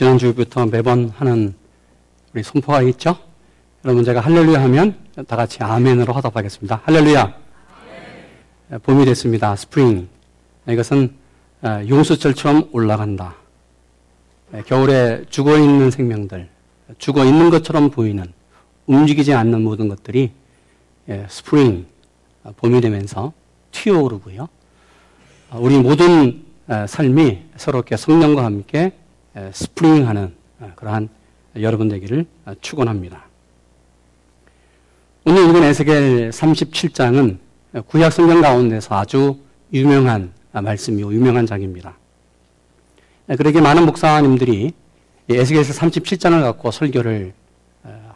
지난주부터 매번 하는 우리 선포가 있죠? 여러분 제가 할렐루야 하면 다 같이 아멘으로 화답하겠습니다. 할렐루야. 봄이 됐습니다. 스프링. 이것은 용수철처럼 올라간다. 겨울에 죽어 있는 생명들, 죽어 있는 것처럼 보이는 움직이지 않는 모든 것들이 스프링, 봄이 되면서 튀어오르고요. 우리 모든 삶이 서로게 성령과 함께 스프링하는 그러한 여러분 되기를 축원합니다. 오늘 읽은 에스겔 37장은 구약 성경 가운데서 아주 유명한 말씀이고 유명한 장입니다. 그러게 많은 목사님들이 에스겔서 37장을 갖고 설교를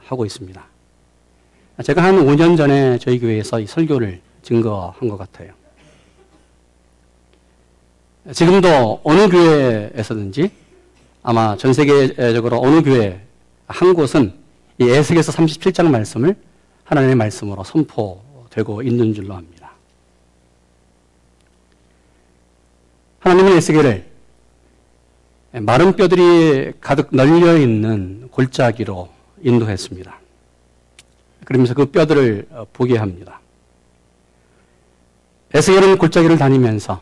하고 있습니다. 제가 한 5년 전에 저희 교회에서 이 설교를 증거한 것 같아요. 지금도 어느 교회에서든지 아마 전 세계적으로 어느 교회 한 곳은 이 에스겔서 37장 말씀을 하나님의 말씀으로 선포되고 있는 줄로 압니다. 하나님은 에스겔을 마른 뼈들이 가득 널려 있는 골짜기로 인도했습니다. 그러면서 그 뼈들을 보게 합니다. 에스겔은 골짜기를 다니면서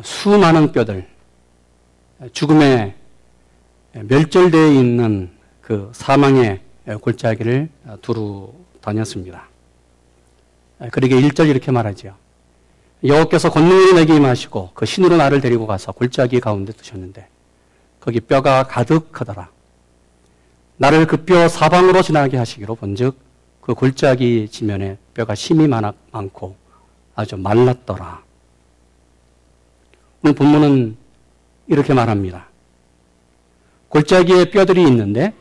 수많은 뼈들, 죽음에 멸절되어 있는 그 사망의 골짜기를 두루 다녔습니다. 그러게 1절 이렇게 말하지요. 여호께서 권능을 내게 임하시고 그 신으로 나를 데리고 가서 골짜기 가운데 두셨는데 거기 뼈가 가득하더라. 나를 그 뼈 사방으로 지나게 하시기로 본즉 그 골짜기 지면에 뼈가 심이 많고 아주 말랐더라. 오늘 본문은 이렇게 말합니다. 골짜기에 뼈들이 있는데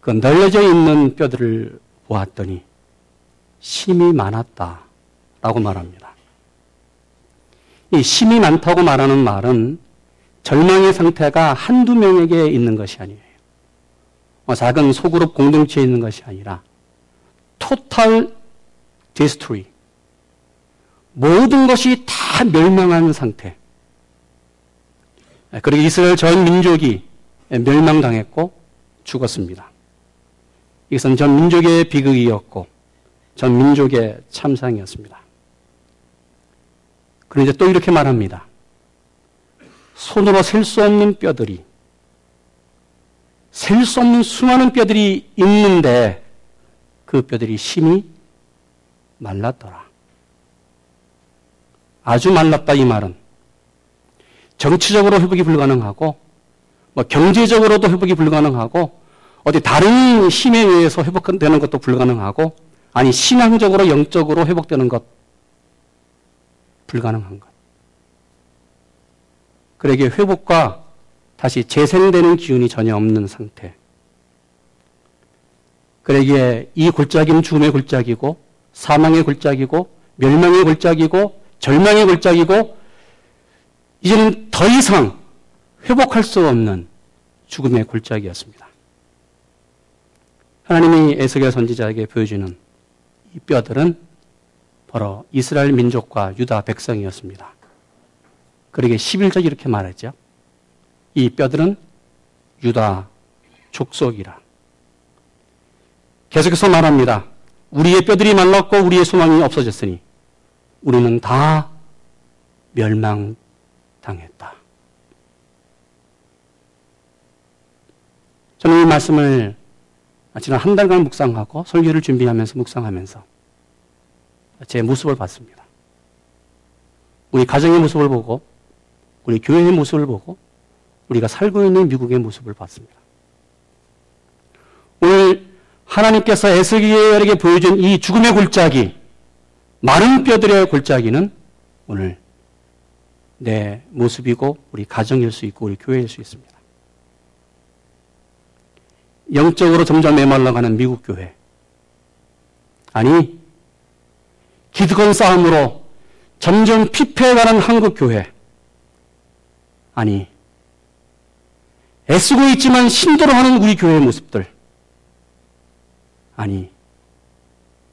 그 널려져 있는 뼈들을 보았더니 심이 많았다 라고 말합니다. 이 심이 많다고 말하는 말은 절망의 상태가 한두 명에게 있는 것이 아니에요. 뭐 작은 소그룹 공동체에 있는 것이 아니라 total destroy 모든 것이 다 멸망한 상태. 그리고 이스라엘 전 민족이 멸망당했고 죽었습니다. 이것은 전 민족의 비극이었고 전 민족의 참상이었습니다. 그런데 또 이렇게 말합니다. 손으로 셀 수 없는 뼈들이 셀 수 없는 수많은 뼈들이 있는데 그 뼈들이 심히 말랐더라. 아주 말랐다 이 말은 정치적으로 회복이 불가능하고 뭐 경제적으로도 회복이 불가능하고 어디 다른 힘에 의해서 회복되는 것도 불가능하고 아니 신앙적으로 영적으로 회복되는 것 불가능한 것. 그러기에 회복과 다시 재생되는 기운이 전혀 없는 상태. 그러기에 이 골짜기는 죽음의 골짜기고 사망의 골짜기고 멸망의 골짜기고 절망의 골짜기고 이제는 더 이상 회복할 수 없는 죽음의 골짜기였습니다. 하나님이 에스겔 선지자에게 보여주는 이 뼈들은 바로 이스라엘 민족과 유다 백성이었습니다. 그러게 11절 이렇게 말했죠. 이 뼈들은 유다 족속이라. 계속해서 말합니다. 우리의 뼈들이 말랐고 우리의 소망이 없어졌으니 우리는 다 멸망 당했다. 저는 이 말씀을 지난 한 달간 묵상하고 설교를 준비하면서 묵상하면서 제 모습을 봤습니다. 우리 가정의 모습을 보고 우리 교회의 모습을 보고 우리가 살고 있는 미국의 모습을 봤습니다. 오늘 하나님께서 에스기엘에게 보여준 이 죽음의 골짜기, 마른 뼈들의 골짜기는 오늘 내 모습이고 우리 가정일 수 있고 우리 교회일 수 있습니다. 영적으로 점점 메말라가는 미국 교회. 아니, 기득권 싸움으로 점점 피폐해가는 한국 교회. 아니, 애쓰고 있지만 힘들어 하는 우리 교회의 모습들. 아니,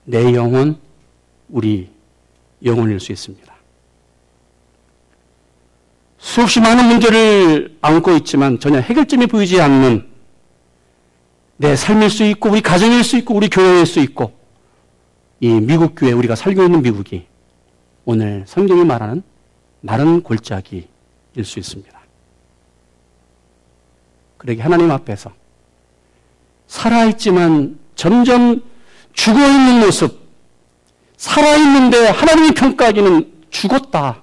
내 영혼, 우리 영혼일 수 있습니다. 수없이 많은 문제를 안고 있지만 전혀 해결점이 보이지 않는 내 삶일 수 있고 우리 가정일 수 있고 우리 교회일 수 있고 이 미국 교회 우리가 살고 있는 미국이 오늘 성경이 말하는 마른 골짜기일 수 있습니다. 그러게 하나님 앞에서 살아있지만 점점 죽어있는 모습, 살아있는데 하나님이 평가하기는 죽었다.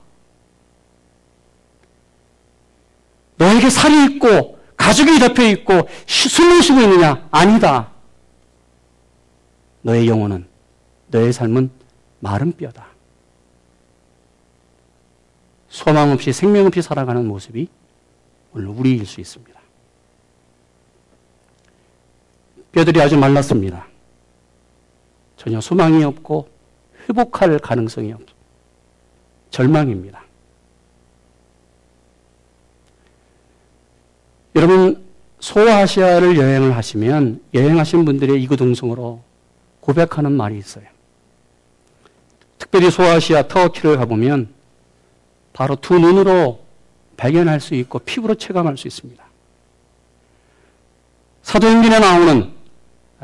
너에게 살이 있고 가족이 덮여 있고 숨을 쉬고 있느냐? 아니다. 너의 영혼은 너의 삶은 마른 뼈다. 소망 없이 생명 없이 살아가는 모습이 오늘 우리일 수 있습니다. 뼈들이 아주 말랐습니다. 전혀 소망이 없고 회복할 가능성이 없 절망입니다. 여러분 소아시아를 여행을 하시면 여행하신 분들의 이구동성으로 고백하는 말이 있어요. 특별히 소아시아 터키를 가보면 바로 두 눈으로 발견할 수 있고 피부로 체감할 수 있습니다. 사도행전에 나오는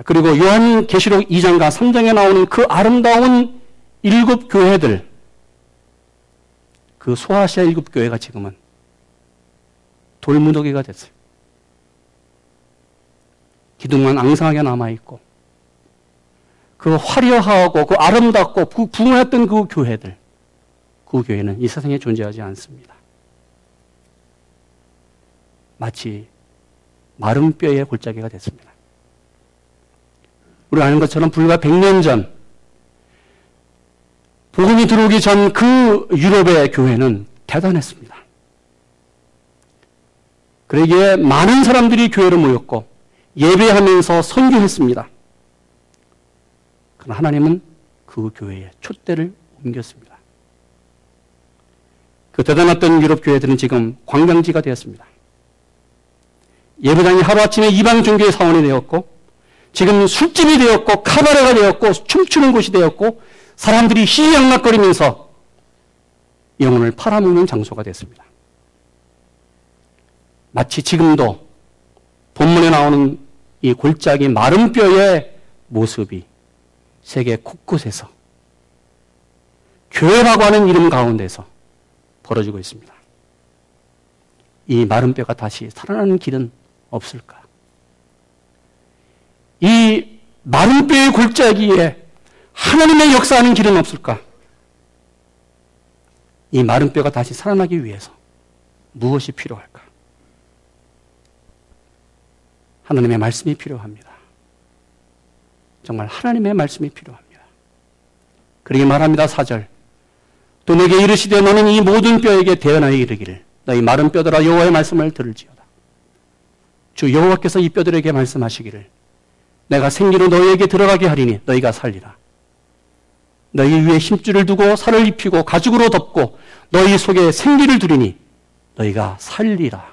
그리고 요한계시록 2장과 3장에 나오는 그 아름다운 일곱 교회들 그 소아시아 일곱 교회가 지금은 돌무더기가 됐어요. 기둥만 앙상하게 남아있고, 그 화려하고, 그 아름답고, 그 부흥했던 그 교회들, 그 교회는 이 세상에 존재하지 않습니다. 마치 마른 뼈의 골짜기가 됐습니다. 우리가 아는 것처럼 불과 100년 전, 복음이 들어오기 전 그 유럽의 교회는 대단했습니다. 그러기에 많은 사람들이 교회로 모였고, 예배하면서 선교했습니다. 그러나 하나님은 그 교회에 촛대를 옮겼습니다. 그 대단했던 유럽 교회들은 지금 관광지가 되었습니다. 예배당이 하루아침에 이방 종교의 사원이 되었고, 지금 술집이 되었고, 카바레가 되었고, 춤추는 곳이 되었고, 사람들이 희양락거리면서 영혼을 팔아먹는 장소가 됐습니다. 마치 지금도 본문에 나오는 이 골짜기 마른 뼈의 모습이 세계 곳곳에서 교회라고 하는 이름 가운데서 벌어지고 있습니다. 이 마른 뼈가 다시 살아나는 길은 없을까? 이 마른 뼈의 골짜기에 하나님의 역사하는 길은 없을까? 이 마른 뼈가 다시 살아나기 위해서 무엇이 필요할까? 하나님의 말씀이 필요합니다. 정말 하나님의 말씀이 필요합니다. 그러게 말합니다. 4절. 또 내게 이르시되 너는 이 모든 뼈에게 대언하여 이르기를 너희 마른 뼈들아 여호와의 말씀을 들을지어다. 주 여호와께서 이 뼈들에게 말씀하시기를 내가 생기로 너희에게 들어가게 하리니 너희가 살리라. 너희 위에 힘줄을 두고 살을 입히고 가죽으로 덮고 너희 속에 생기를 두리니 너희가 살리라.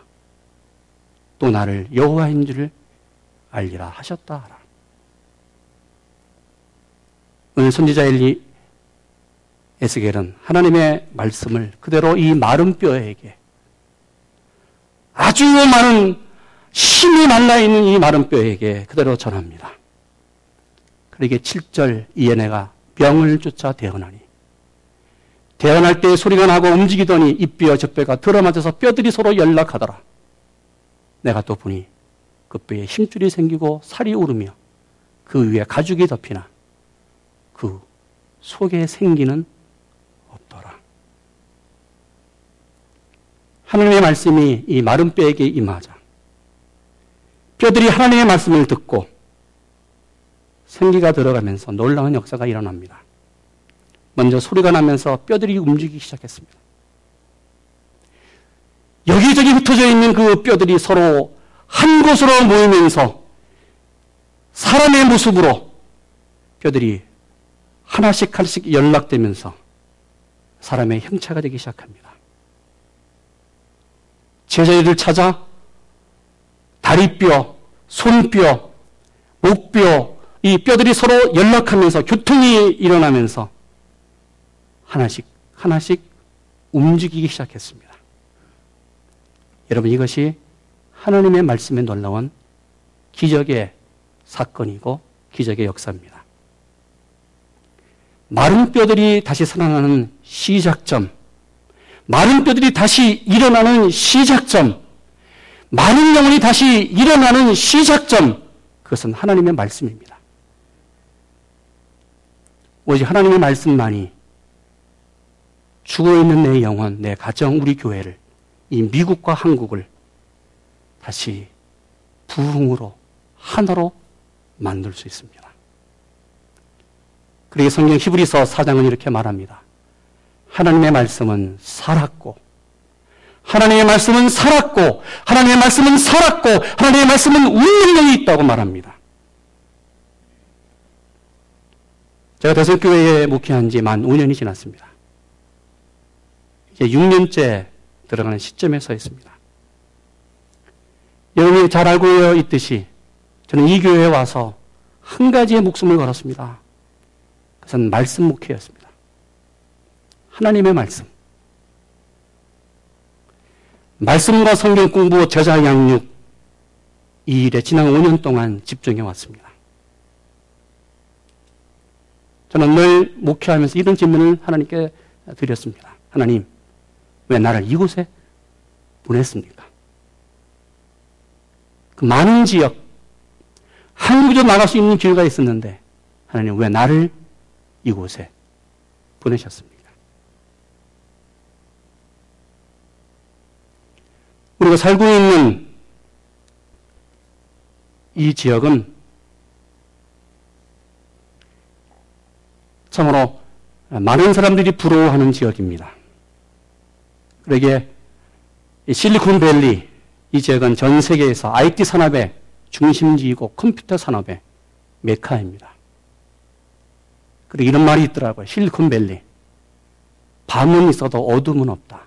또 나를 여호와인 줄을 알리라 하셨다. 오늘 선지자 엘리 에스겔은 하나님의 말씀을 그대로 이 마른 뼈에게 아주 많은 힘이 말라 있는 이 마른 뼈에게 그대로 전합니다. 그러게 7절 이에 내가 병을 쫓아 대언하니 대언할 때 소리가 나고 움직이더니 이 뼈 저 뼈가 들어맞아서 뼈들이 서로 연락하더라. 내가 또 보니 그 뼈에 힘줄이 생기고 살이 오르며 그 위에 가죽이 덮이나 그 속에 생기는 없더라. 하나님의 말씀이 이 마른 뼈에게 임하자 뼈들이 하나님의 말씀을 듣고 생기가 들어가면서 놀라운 역사가 일어납니다. 먼저 소리가 나면서 뼈들이 움직이기 시작했습니다. 여기저기 흩어져 있는 그 뼈들이 서로 한 곳으로 모이면서 사람의 모습으로 뼈들이 하나씩 하나씩 연락되면서 사람의 형체가 되기 시작합니다. 제자들을 찾아 다리뼈, 손뼈, 목뼈, 이 뼈들이 서로 연락하면서 교통이 일어나면서 하나씩 하나씩 움직이기 시작했습니다. 여러분 이것이 하나님의 말씀에 놀라운 기적의 사건이고 기적의 역사입니다. 마른 뼈들이 다시 살아나는 시작점, 마른 뼈들이 다시 일어나는 시작점, 많은 영혼이 다시 일어나는 시작점, 그것은 하나님의 말씀입니다. 오직 하나님의 말씀만이 죽어 있는 내 영혼, 내 가정, 우리 교회를, 이 미국과 한국을 다시 부흥으로, 하나로 만들 수 있습니다. 그러게 성경 히브리서 4장은 이렇게 말합니다. 하나님의 말씀은 살았고, 하나님의 말씀은 살았고, 하나님의 말씀은 살았고, 하나님의 말씀은 운명력이 있다고 말합니다. 제가 대성교회에 목회한 지 만 5년이 지났습니다. 이제 6년째 들어가는 시점에 서 있습니다. 여러분이 잘 알고 있듯이 저는 이 교회에 와서 한 가지의 목숨을 걸었습니다. 그것은 말씀 목회였습니다. 하나님의 말씀. 말씀과 성경 공부, 저자 양육, 이 일에 지난 5년 동안 집중해 왔습니다. 저는 늘 목회하면서 이런 질문을 하나님께 드렸습니다. 하나님, 왜 나를 이곳에 보냈습니까? 그 많은 지역, 한국에도 나갈 수 있는 기회가 있었는데, 하나님 왜 나를 이곳에 보내셨습니까? 우리가 살고 있는 이 지역은 참으로 많은 사람들이 부러워하는 지역입니다. 그러게 실리콘밸리 이 지역은 전 세계에서 IT 산업의 중심지이고 컴퓨터 산업의 메카입니다. 그리고 이런 말이 있더라고요. 실리콘밸리. 밤은 있어도 어둠은 없다.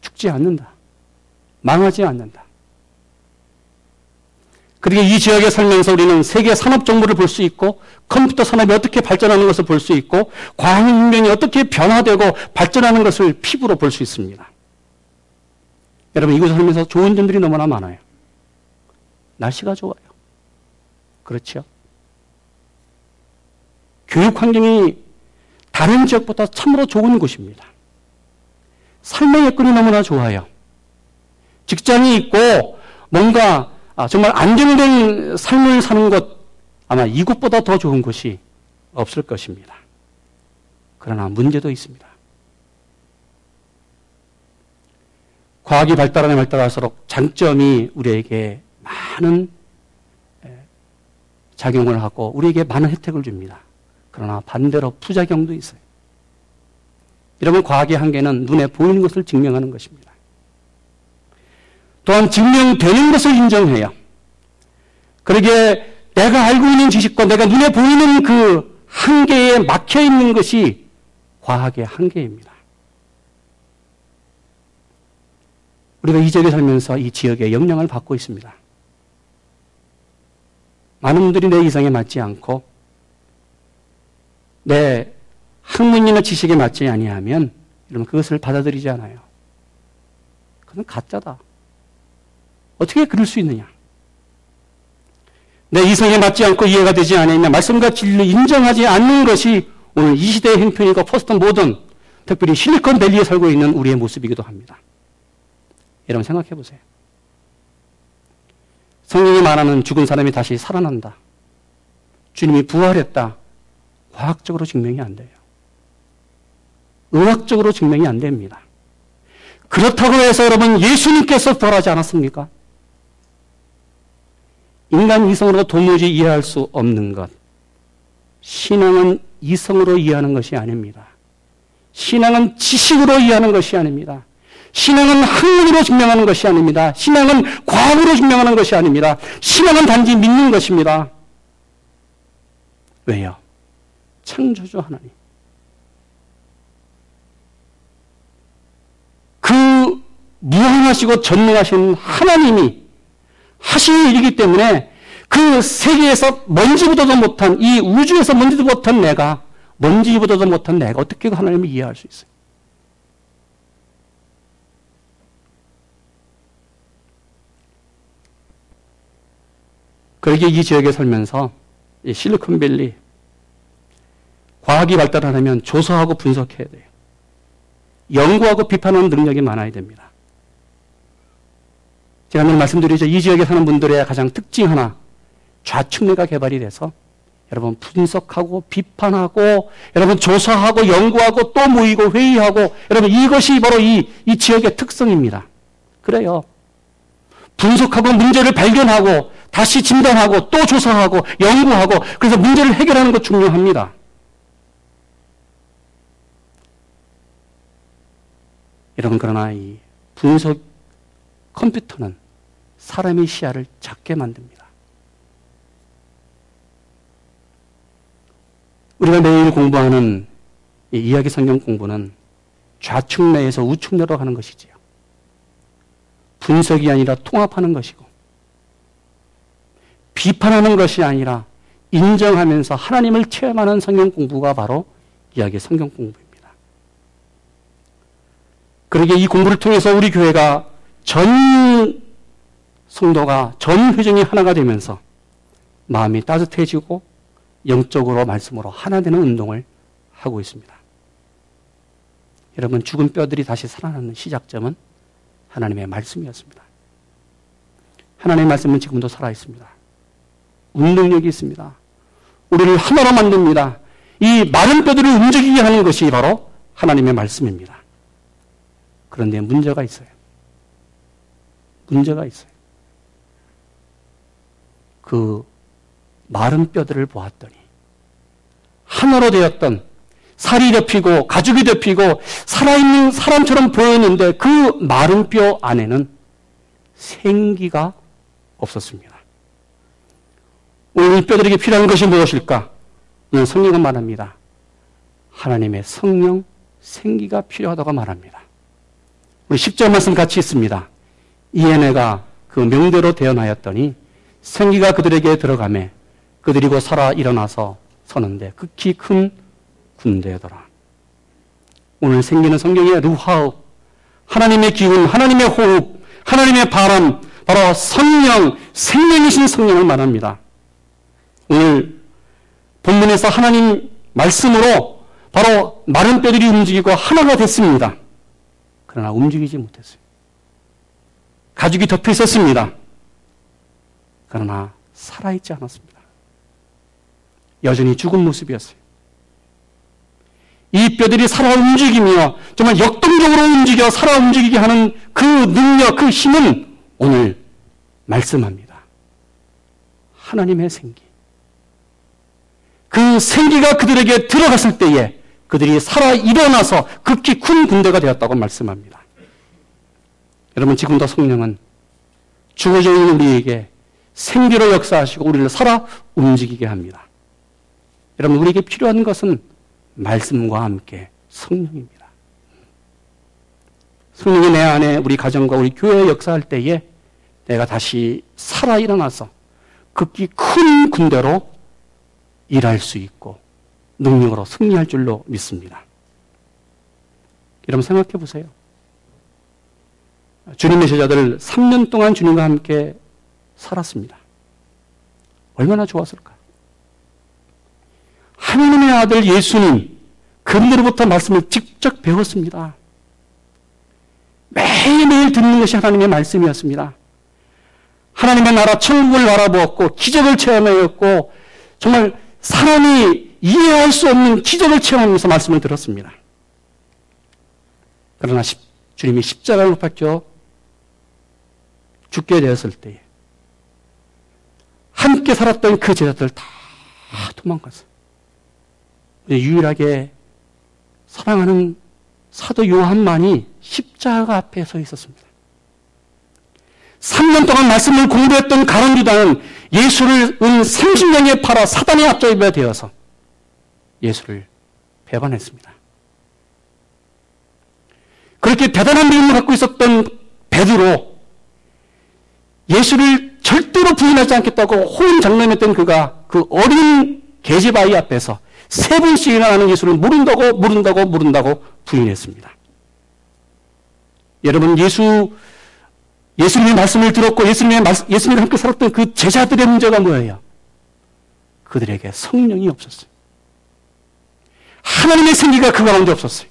죽지 않는다. 망하지 않는다. 그리고 이 지역에 살면서 우리는 세계 산업 정보를 볼 수 있고 컴퓨터 산업이 어떻게 발전하는 것을 볼 수 있고 과학 문명이 어떻게 변화되고 발전하는 것을 피부로 볼 수 있습니다. 여러분 이곳에 살면서 좋은 점들이 너무나 많아요. 날씨가 좋아요. 그렇죠? 교육 환경이 다른 지역보다 참으로 좋은 곳입니다. 삶의 여건이 너무나 좋아요. 직장이 있고 뭔가 아, 정말 안정된 삶을 사는 것 아마 이곳보다 더 좋은 곳이 없을 것입니다. 그러나 문제도 있습니다. 과학이 발달하면 발달할수록 장점이 우리에게 많은 작용을 하고 우리에게 많은 혜택을 줍니다. 그러나 반대로 부작용도 있어요. 여러분, 과학의 한계는 눈에 보이는 것을 증명하는 것입니다. 또한 증명되는 것을 인정해요. 그러게 내가 알고 있는 지식과 내가 눈에 보이는 그 한계에 막혀 있는 것이 과학의 한계입니다. 우리가 이 지역에 살면서 이 지역의 영향을 받고 있습니다. 많은 분들이 내 이상에 맞지 않고 내 학문이나 지식에 맞지 아니하면 여러분 그것을 받아들이지 않아요. 그건 가짜다. 어떻게 그럴 수 있느냐? 내 이성에 맞지 않고 이해가 되지 않느냐 말씀과 진리를 인정하지 않는 것이 오늘 이 시대의 행편이고 포스트 모던, 특별히 실리콘밸리에 살고 있는 우리의 모습이기도 합니다. 여러분 생각해 보세요. 성경이 말하는 죽은 사람이 다시 살아난다. 주님이 부활했다. 과학적으로 증명이 안 돼요. 의학적으로 증명이 안 됩니다. 그렇다고 해서 여러분 예수님께서 부활하지 않았습니까? 인간 이성으로 도무지 이해할 수 없는 것. 신앙은 이성으로 이해하는 것이 아닙니다. 신앙은 지식으로 이해하는 것이 아닙니다. 신앙은 학문으로 증명하는 것이 아닙니다. 신앙은 과학으로 증명하는 것이 아닙니다. 신앙은 단지 믿는 것입니다. 왜요? 창조주 하나님. 그 무한하시고 전능하신 하나님이 하시는 일이기 때문에 그 세계에서 먼지보다도 못한 이 우주에서 먼지도 못한 내가 먼지보다도 못한 내가 어떻게 그 하나님을 이해할 수 있어요? 그러게 이 지역에 살면서 이 실리콘밸리 과학이 발달하려면 조사하고 분석해야 돼요. 연구하고 비판하는 능력이 많아야 됩니다. 제가 늘 말씀드리죠. 이 지역에 사는 분들의 가장 특징 하나, 좌측뇌가 개발이 돼서 여러분 분석하고 비판하고 여러분 조사하고 연구하고 또 모이고 회의하고 여러분 이것이 바로 이, 이 지역의 특성입니다. 그래요. 분석하고 문제를 발견하고 다시 진단하고 또 조사하고 연구하고 그래서 문제를 해결하는 것 중요합니다. 여러분 그러나 이 분석 컴퓨터는 사람의 시야를 작게 만듭니다. 우리가 매일 공부하는 이야기 성경 공부는 좌측 내에서 우측 내로 하는 것이지요. 분석이 아니라 통합하는 것이고, 비판하는 것이 아니라 인정하면서 하나님을 체험하는 성경 공부가 바로 이야기 성경 공부입니다. 그러게 이 공부를 통해서 우리 교회가 전 성도가 전 회중이 하나가 되면서 마음이 따뜻해지고 영적으로 말씀으로 하나 되는 운동을 하고 있습니다. 여러분 죽은 뼈들이 다시 살아나는 시작점은 하나님의 말씀이었습니다. 하나님의 말씀은 지금도 살아 있습니다. 운동력이 있습니다. 우리를 하나로 만듭니다. 이 마른 뼈들을 움직이게 하는 것이 바로 하나님의 말씀입니다. 그런데 문제가 있어요. 문제가 있어요. 그 마른 뼈들을 보았더니 하나로 되었던 살이 덮이고 가죽이 덮이고 살아있는 사람처럼 보였는데 그 마른 뼈 안에는 생기가 없었습니다. 오늘 이 뼈들에게 필요한 것이 무엇일까? 성령은 말합니다. 하나님의 성령, 생기가 필요하다고 말합니다. 우리 10절 말씀 같이 있습니다. 이에네가 그 명대로 태어나였더니 생기가 그들에게 들어가매 그들이 고 살아 일어나서 서는데 극히 큰 군대더라. 오늘 생기는 성경의 루하우 하나님의 기운, 하나님의 호흡, 하나님의 바람, 바로 성령, 생명이신 성령을 말합니다. 오늘 본문에서 하나님 말씀으로 바로 마른 뼈들이 움직이고 하나가 됐습니다. 그러나 움직이지 못했어요. 가죽이 덮여 있었습니다. 그러나 살아있지 않았습니다. 여전히 죽은 모습이었어요. 이 뼈들이 살아 움직이며 정말 역동적으로 움직여 살아 움직이게 하는 그 능력, 그 힘은 오늘 말씀합니다. 하나님의 생기. 그 생기가 그들에게 들어갔을 때에 그들이 살아 일어나서 극히 큰 군대가 되었다고 말씀합니다. 여러분, 지금도 성령은 죽어져 있는 우리에게 생기로 역사하시고 우리를 살아 움직이게 합니다. 여러분, 우리에게 필요한 것은 말씀과 함께 성령입니다. 성령이 내 안에 우리 가정과 우리 교회에 역사할 때에 내가 다시 살아 일어나서 극히 큰 군대로 일할 수 있고 능력으로 승리할 줄로 믿습니다. 여러분 생각해 보세요. 주님의 제자들 3년 동안 주님과 함께 살았습니다. 얼마나 좋았을까? 하나님의 아들 예수님, 그분으로부터 말씀을 직접 배웠습니다. 매일매일 듣는 것이 하나님의 말씀이었습니다. 하나님의 나라 천국을 바라보았고 기적을 체험하였고 정말 사람이 이해할 수 없는 기적을 체험하면서 말씀을 들었습니다. 그러나 주님이 십자가를 못 박혀 죽게 되었을 때 함께 살았던 그 제자들 다 도망갔어요. 유일하게 사랑하는 사도 요한만이 십자가 앞에 서 있었습니다. 3년 동안 말씀을 공부했던 가론유다는 예수를 은 30년에 팔아 사단의 앞잡이가 되어서 예수를 배반했습니다. 그렇게 대단한 믿음을 갖고 있었던 베드로 예수를 절대로 부인하지 않겠다고 호언장담했던 그가 그 어린 계집아이 앞에서 세 번씩이나 하는 예수를 모른다고 모른다고 모른다고 부인했습니다. 여러분 예수 예수님의 말씀을 들었고 예수님의 말, 예수님과 함께 살았던 그 제자들의 문제가 뭐예요? 그들에게 성령이 없었어요. 하나님의 생기가 그 가운데 없었어요.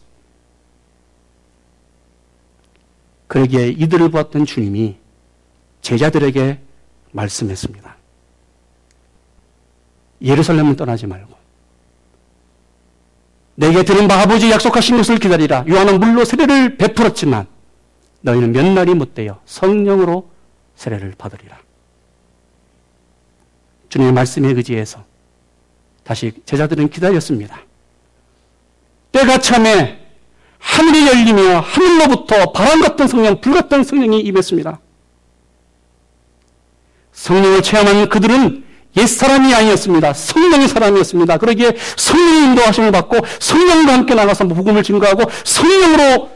그러기에 이들을 보았던 주님이 제자들에게 말씀했습니다. 예루살렘을 떠나지 말고 내게 들은 바 아버지 약속하신 것을 기다리라. 요한은 물로 세례를 베풀었지만 너희는 몇 날이 못되어 성령으로 세례를 받으리라. 주님의 말씀에 의지해서 다시 제자들은 기다렸습니다. 때가 참에 하늘이 열리며 하늘로부터 바람 같은 성령, 불 같은 성령이 임했습니다. 성령을 체험한 그들은 옛사람이 아니었습니다. 성령의 사람이었습니다. 그러기에 성령의 인도하심을 받고 성령과 함께 나가서 복음을 증거하고 성령으로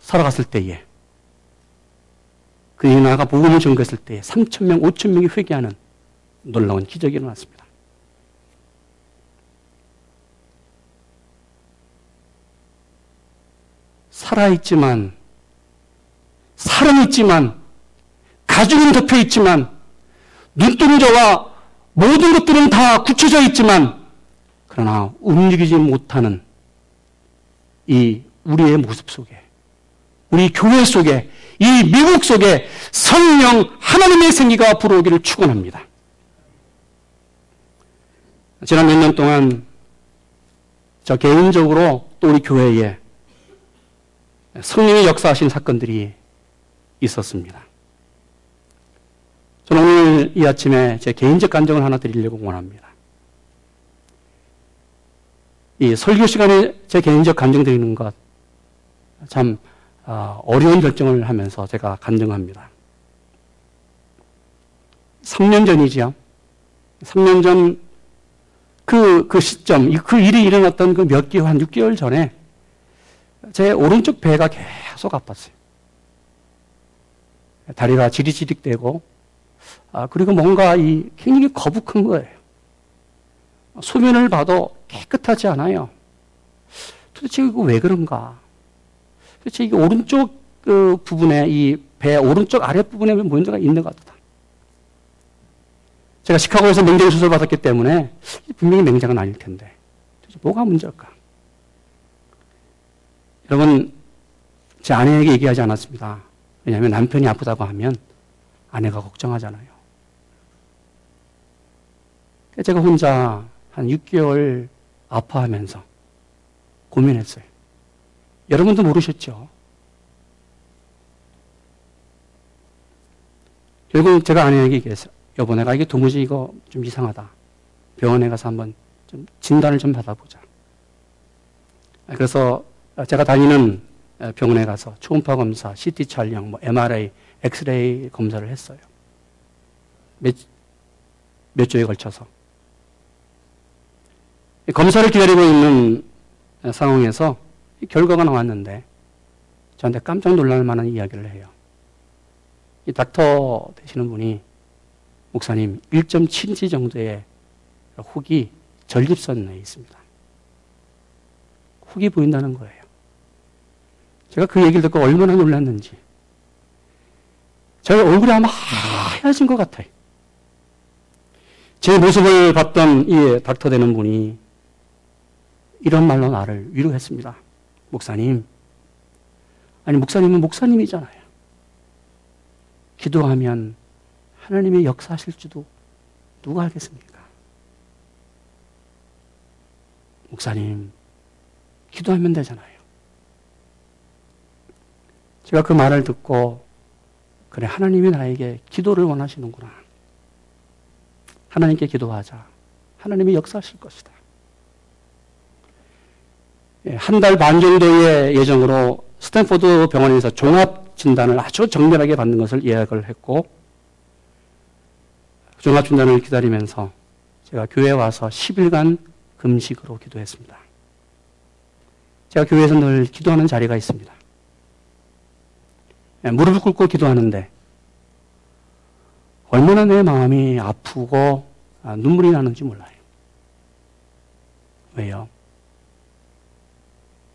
살아갔을 때에 그들이 나가 복음을 증거했을 때에 3천 명, 5천 명이 회개하는 놀라운 기적이 일어났습니다. 살아있지만, 살은 있지만, 가죽은 덮여 있지만, 눈동자와 모든 것들은 다 굳혀져 있지만, 그러나 움직이지 못하는 이 우리의 모습 속에, 우리 교회 속에, 이 미국 속에 성령 하나님의 생기가 불어오기를 축원합니다. 지난 몇 년 동안 저 개인적으로 또 우리 교회에 성령의 역사하신 사건들이 있었습니다. 저는 오늘 이 아침에 제 개인적 간증을 하나 드리려고 원합니다. 이 설교 시간에 제 개인적 간증 드리는 것, 참, 아, 어려운 결정을 하면서 제가 간증합니다. 3년 전이지요. 3년 전 그, 그 시점, 그 일이 일어났던 그 몇 개월, 한 6개월 전에 제 오른쪽 배가 계속 아팠어요. 다리가 지리지릭되고, 아, 그리고 뭔가 이 굉장히 거북한 거예요. 소면을 봐도 깨끗하지 않아요. 도대체 이거 왜 그런가? 도대체 이게 오른쪽 그 부분에 이 배 오른쪽 아랫 부분에 문제가 있는 것 같다. 제가 시카고에서 맹장 수술 받았기 때문에 분명히 맹장은 아닐 텐데 뭐가 문제일까? 여러분 제 아내에게 얘기하지 않았습니다. 왜냐하면 남편이 아프다고 하면 아내가 걱정하잖아요. 제가 혼자 한 6개월 아파하면서 고민했어요. 여러분도 모르셨죠? 결국 제가 아내에게 얘기했어요. 여보, 내가 이게 도무지 이거 좀 이상하다. 병원에 가서 한번 좀 진단을 좀 받아보자. 그래서 제가 다니는 병원에 가서 초음파 검사, CT 촬영, 뭐 MRI, 엑스레이 검사를 했어요. 몇, 몇 주에 걸쳐서. 검사를 기다리고 있는 상황에서 결과가 나왔는데 저한테 깜짝 놀랄 만한 이야기를 해요. 이 닥터 되시는 분이 목사님 1.7인치 정도의 훅이 전립선 내에 있습니다. 훅이 보인다는 거예요. 제가 그 얘기를 듣고 얼마나 놀랐는지. 제 얼굴이 아마 하얘진 것 같아요. 제 모습을 봤던 이 닥터 되는 분이 이런 말로 나를 위로했습니다. 목사님. 아니, 목사님은 목사님이잖아요. 기도하면 하나님의 역사하실지도 누가 알겠습니까? 목사님, 기도하면 되잖아요. 제가 그 말을 듣고, 그래, 하나님이 나에게 기도를 원하시는구나. 하나님께 기도하자. 하나님이 역사하실 것이다. 예, 한달 반 정도의 예정으로 스탠포드 병원에서 종합 진단을 아주 정밀하게 받는 것을 예약을 했고, 종합 진단을 기다리면서 제가 교회에 와서 10일간 금식으로 기도했습니다. 제가 교회에서 늘 기도하는 자리가 있습니다. 예, 무릎을 꿇고 기도하는데 얼마나 내 마음이 아프고 아, 눈물이 나는지 몰라요. 왜요?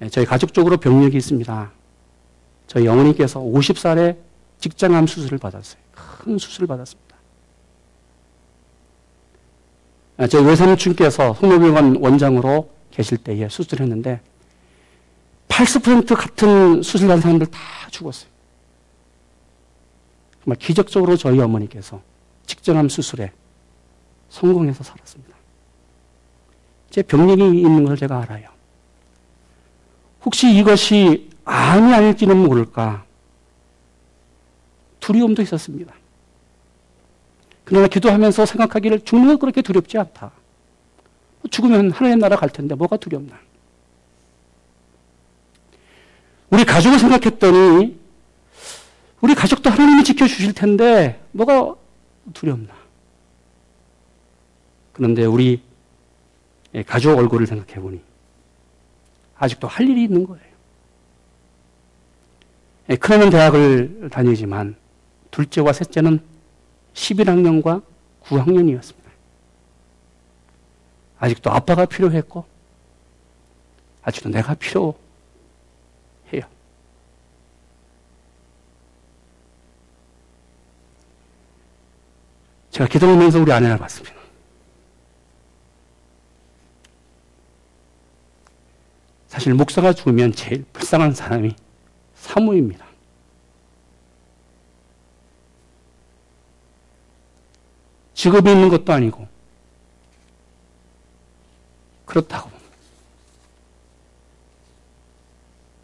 예, 저희 가족적으로 병력이 있습니다. 저희 어머니께서 50살에 직장암 수술을 받았어요. 큰 수술을 받았습니다. 아, 제 외삼촌께서 성모병원 원장으로 계실 때에 수술했는데 80% 같은 수술한 사람들 다 죽었어요. 정말 기적적으로 저희 어머니께서 직전암 수술에 성공해서 살았습니다. 제 병력이 있는 것을 제가 알아요. 혹시 이것이 암이 아닐지는 모를까 두려움도 있었습니다. 그러나 기도하면서 생각하기를 죽는 것 그렇게 두렵지 않다. 죽으면 하나님 나라 갈 텐데 뭐가 두렵나. 우리 가족을 생각했더니 우리 가족도 하나님이 지켜주실 텐데 뭐가 두렵나. 그런데 우리 가족 얼굴을 생각해 보니 아직도 할 일이 있는 거예요. 큰애는 대학을 다니지만 둘째와 셋째는 11학년과 9학년이었습니다. 아직도 아빠가 필요했고, 아직도 내가 필요해요. 제가 기도하면서 우리 아내를 봤습니다. 사실 목사가 죽으면 제일 불쌍한 사람이 사모입니다. 직업이 있는 것도 아니고 그렇다고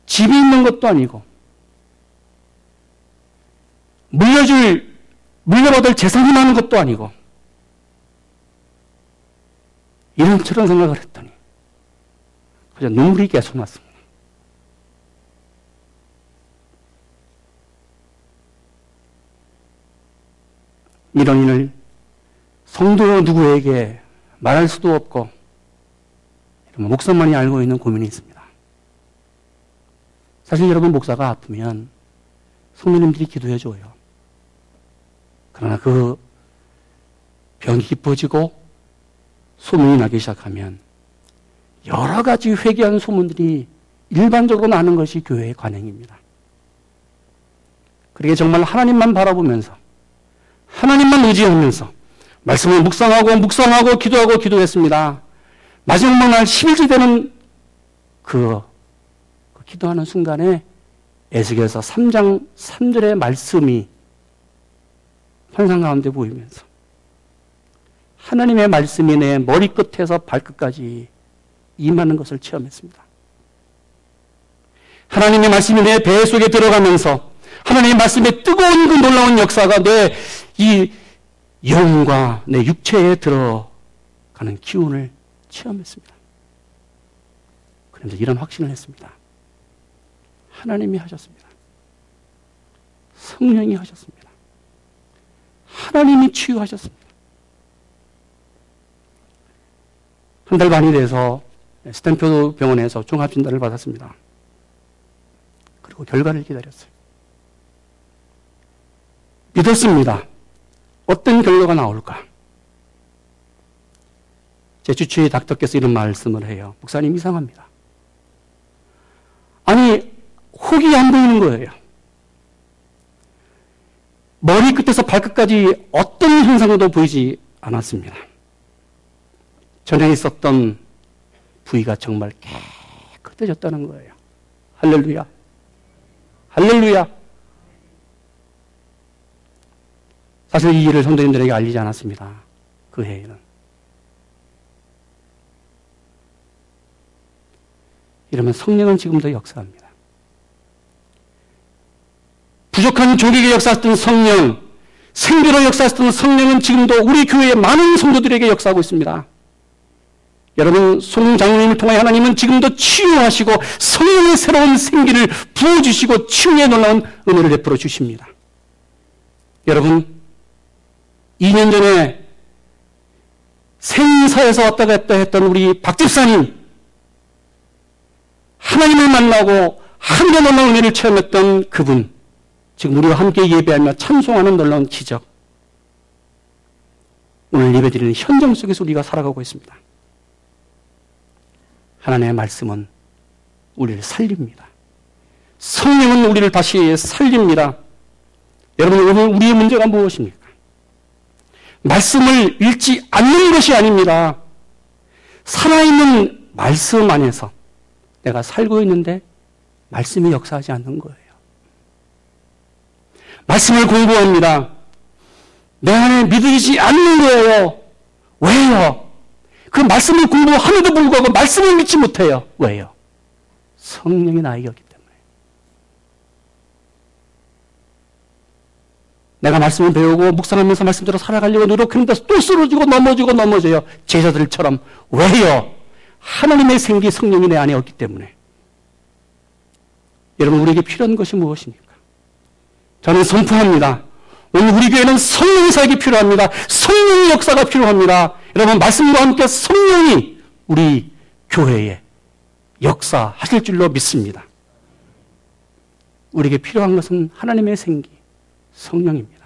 집이 있는 것도 아니고 물려줄 물려받을 재산이 많은 것도 아니고 이런저런 생각을 했더니 그저 눈물이 계속 났습니다. 이런 일을 성도 누구에게 말할 수도 없고 목사만이 알고 있는 고민이 있습니다. 사실 여러분 목사가 아프면 성도님들이 기도해 줘요. 그러나 그 병이 깊어지고 소문이 나기 시작하면 여러 가지 회개한 소문들이 일반적으로 나는 것이 교회의 관행입니다. 그러게 정말 하나님만 바라보면서 하나님만 의지하면서 말씀을 묵상하고 묵상하고 기도하고 기도했습니다. 마지막 날 10일째 되는 그, 그 기도하는 순간에 에스겔서 3장 3절의 말씀이 환상 가운데 보이면서 하나님의 말씀이 내 머리끝에서 발끝까지 임하는 것을 체험했습니다. 하나님의 말씀이 내 배 속에 들어가면서 하나님의 말씀의 뜨거운 그 놀라운 역사가 내 이 영과 내 육체에 들어가는 기운을 체험했습니다. 그런데 이런 확신을 했습니다. 하나님이 하셨습니다. 성령이 하셨습니다. 하나님이 치유하셨습니다. 한 달 반이 돼서 스탠포드 병원에서 종합진단을 받았습니다. 그리고 결과를 기다렸어요. 믿었습니다. 어떤 결과가 나올까? 제 주치의 닥터께서 이런 말씀을 해요. 목사님 이상합니다. 아니, 혹이 안 보이는 거예요. 머리 끝에서 발끝까지 어떤 현상도 보이지 않았습니다. 전에 있었던 부위가 정말 깨끗해졌다는 거예요. 할렐루야. 할렐루야. 사실 이 일을 성도님들에게 알리지 않았습니다. 그 해에는. 이러면 성령은 지금도 역사합니다. 부족한 조직에 역사했던 성령, 생계로 역사했던 성령은 지금도 우리 교회의 많은 성도들에게 역사하고 있습니다. 여러분, 송장로님을 통해 하나님은 지금도 치유하시고 성령의 새로운 생기를 부어주시고 치유에 놀라운 은혜를 베풀어 주십니다. 여러분, 2년 전에 생사에서 왔다 갔다 했던 우리 박 집사님, 하나님을 만나고 하늘의 놀라운 은혜를 체험했던 그분, 지금 우리와 함께 예배하며 찬송하는 놀라운 기적. 오늘 예배드리는 현장 속에서 우리가 살아가고 있습니다. 하나님의 말씀은 우리를 살립니다. 성령은 우리를 다시 살립니다. 여러분, 오늘 우리의 문제가 무엇입니까? 말씀을 읽지 않는 것이 아닙니다. 살아있는 말씀 안에서 내가 살고 있는데 말씀이 역사하지 않는 거예요. 말씀을 공부합니다. 내 안에 믿어지지 않는 거예요. 왜요? 그 말씀을 공부함에도 불구하고 말씀을 믿지 못해요. 왜요? 성령이 나에게 없기 때문에. 내가 말씀을 배우고 묵상하면서 말씀대로 살아가려고 노력했는데 또 쓰러지고 넘어지고 넘어져요. 제자들처럼. 왜요? 하나님의 생기 성령이 내 안에 없기 때문에. 여러분, 우리에게 필요한 것이 무엇입니까? 저는 선포합니다. 오늘 우리 교회는 성령의 사역이 필요합니다. 성령의 역사가 필요합니다. 여러분, 말씀과 함께 성령이 우리 교회에 역사하실 줄로 믿습니다. 우리에게 필요한 것은 하나님의 생기, 성령입니다.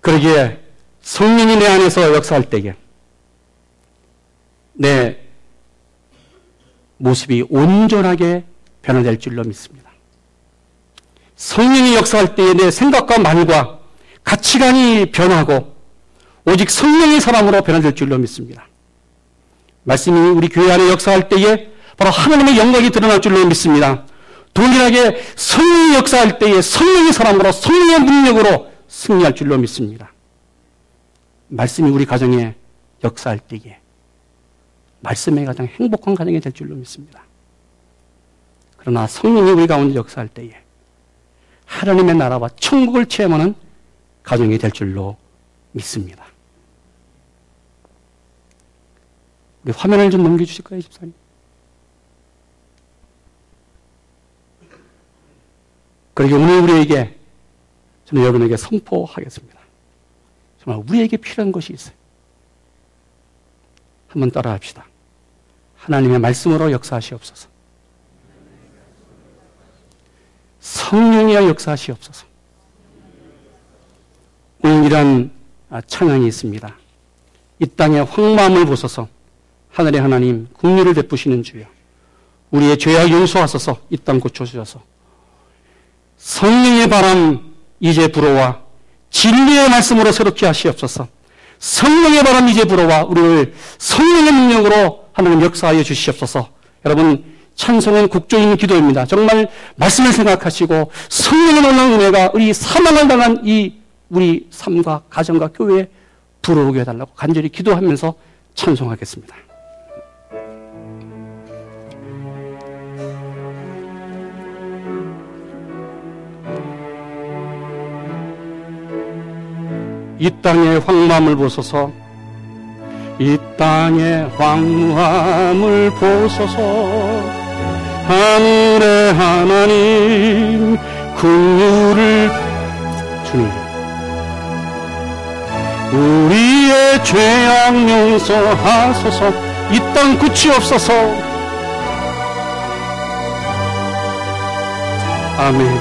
그러기에 성령이 내 안에서 역사할 때에 내 모습이 온전하게 변화될 줄로 믿습니다. 성령이 역사할 때에 내 생각과 말과 가치관이 변하고 오직 성령의 사람으로 변화될 줄로 믿습니다. 말씀이 우리 교회 안에 역사할 때에 바로 하나님의 영광이 드러날 줄로 믿습니다. 동일하게 성령이 역사할 때에 성령의 사람으로 성령의 능력으로 승리할 줄로 믿습니다. 말씀이 우리 가정에 역사할 때에 말씀의 가장 행복한 가정이 될 줄로 믿습니다. 그러나 성령이 우리 가운데 역사할 때에 하나님의 나라와 천국을 체험하는 가정이 될 줄로 믿습니다. 우리 화면을 좀 넘겨주실까요, 집사님? 그러게 오늘 우리에게 저는 여러분에게 선포하겠습니다. 정말 우리에게 필요한 것이 있어요. 한번 따라 합시다. 하나님의 말씀으로 역사하시옵소서. 성령이여 역사하시옵소서. 이런 찬양이 있습니다. 이 땅의 황마음을 보소서. 하늘의 하나님 국리를 베푸시는 주여. 우리의 죄악 용서하소서. 이 땅 고쳐주셔서. 성령의 바람 이제 불어와 진리의 말씀으로 새롭게 하시옵소서. 성령의 바람 이제 불어와 우리를 성령의 능력으로 하나님 역사하여 주시옵소서. 여러분 찬송은 국조인 기도입니다. 정말 말씀을 생각하시고 성령의 놀라운 은혜가 우리 사망을 당한 이 우리 삶과 가정과 교회에 불어오게 해달라고 간절히 기도하면서 찬송하겠습니다. 이 땅의 황무함을 보소서. 이 땅의 황무함을 보소서. 하늘의 하나님 국물을 주님 우리의 죄악 용서하소서. 이 땅 굳이없어서. 아멘.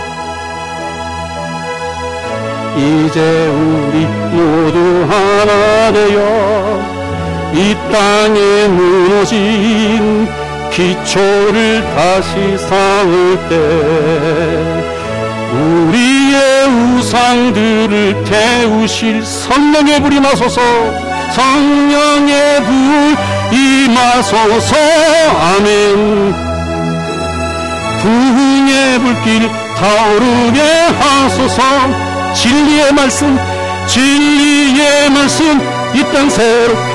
이제 우리 모두 하나 되어 이 땅에 무너진 기초를 다시 쌓을 때 우리 의 우상들을 태우실 성령의 불이 나소서 성령의 불 임하소서. 아멘. 부흥의 불길 타오르게 하소서. 진리의 말씀 진리의 말씀 이 땅 새롭게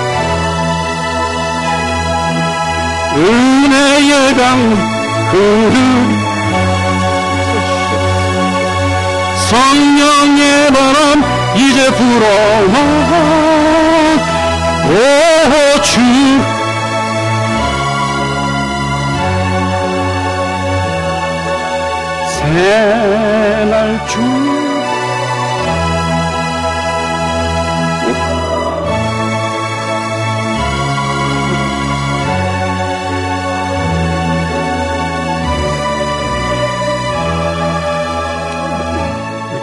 은혜의 강 흐르 성령의 바람 이제 불어와. 오 주. 새날 주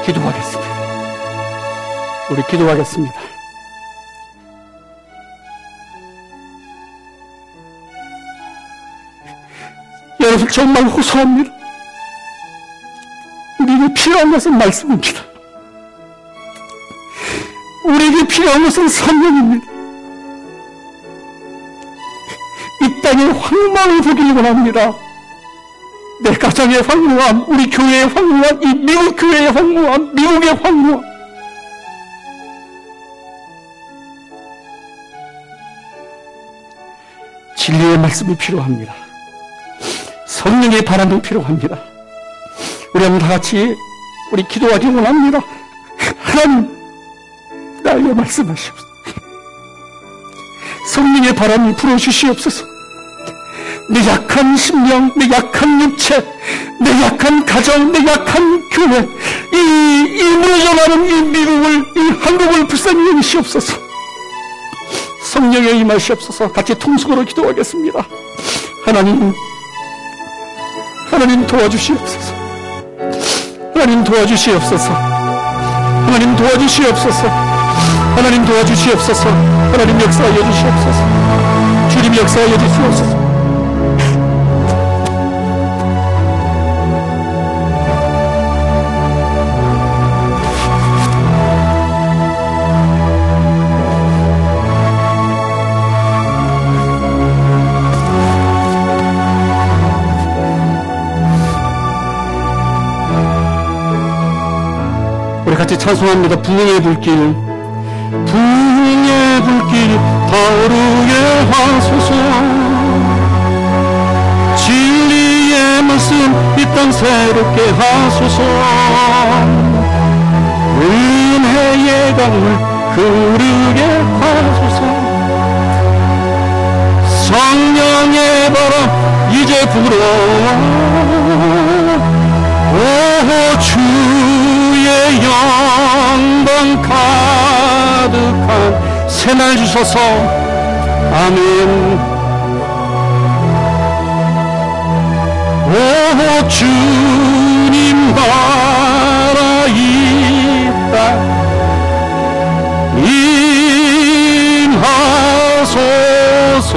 기도하겠습니다. 우리 기도하겠습니다. 여러분 정말 호소합니다. 우리에게 필요한 것은 말씀입니다. 우리에게 필요한 것은 성령입니다. 이 땅의 황망을 보기를 원합니다. 내 가정의 황무함, 우리 교회의 황무함, 이 미국 교회의 황무함, 미국의 황무함. 진리의 말씀이 필요합니다. 성령의 바람이 필요합니다. 우리 한번 다 같이 우리 기도하기 원합니다. 하나님, 나에게 말씀하시옵소서. 성령의 바람이 불어주시옵소서. 내 약한 심령, 내 약한 육체, 내 약한 가정, 내 약한 교회, 이, 이 무너져 가는 이 미국을, 이 한국을 불쌍히 여기시옵소서. 성령에 임하시옵소서 같이 통속으로 기도하겠습니다. 하나님, 하나님 도와주시옵소서. 하나님 도와주시옵소서. 하나님 도와주시옵소서. 하나님 도와주시옵소서. 하나님 역사하여 주시옵소서. 주님 역사하여 주시옵소서. 같이 찬송합니다. 부흥의 불길. 부흥의 불길 타오르게 하소서. 진리의 말씀 이 땅 새롭게 하소서. 은혜의 강물 흐르게 하소서. 성령의 바람 이제 불어 오 주 의 영광 가득한 새날 주소서 아멘. 오 주님 나라 이땅 임하소서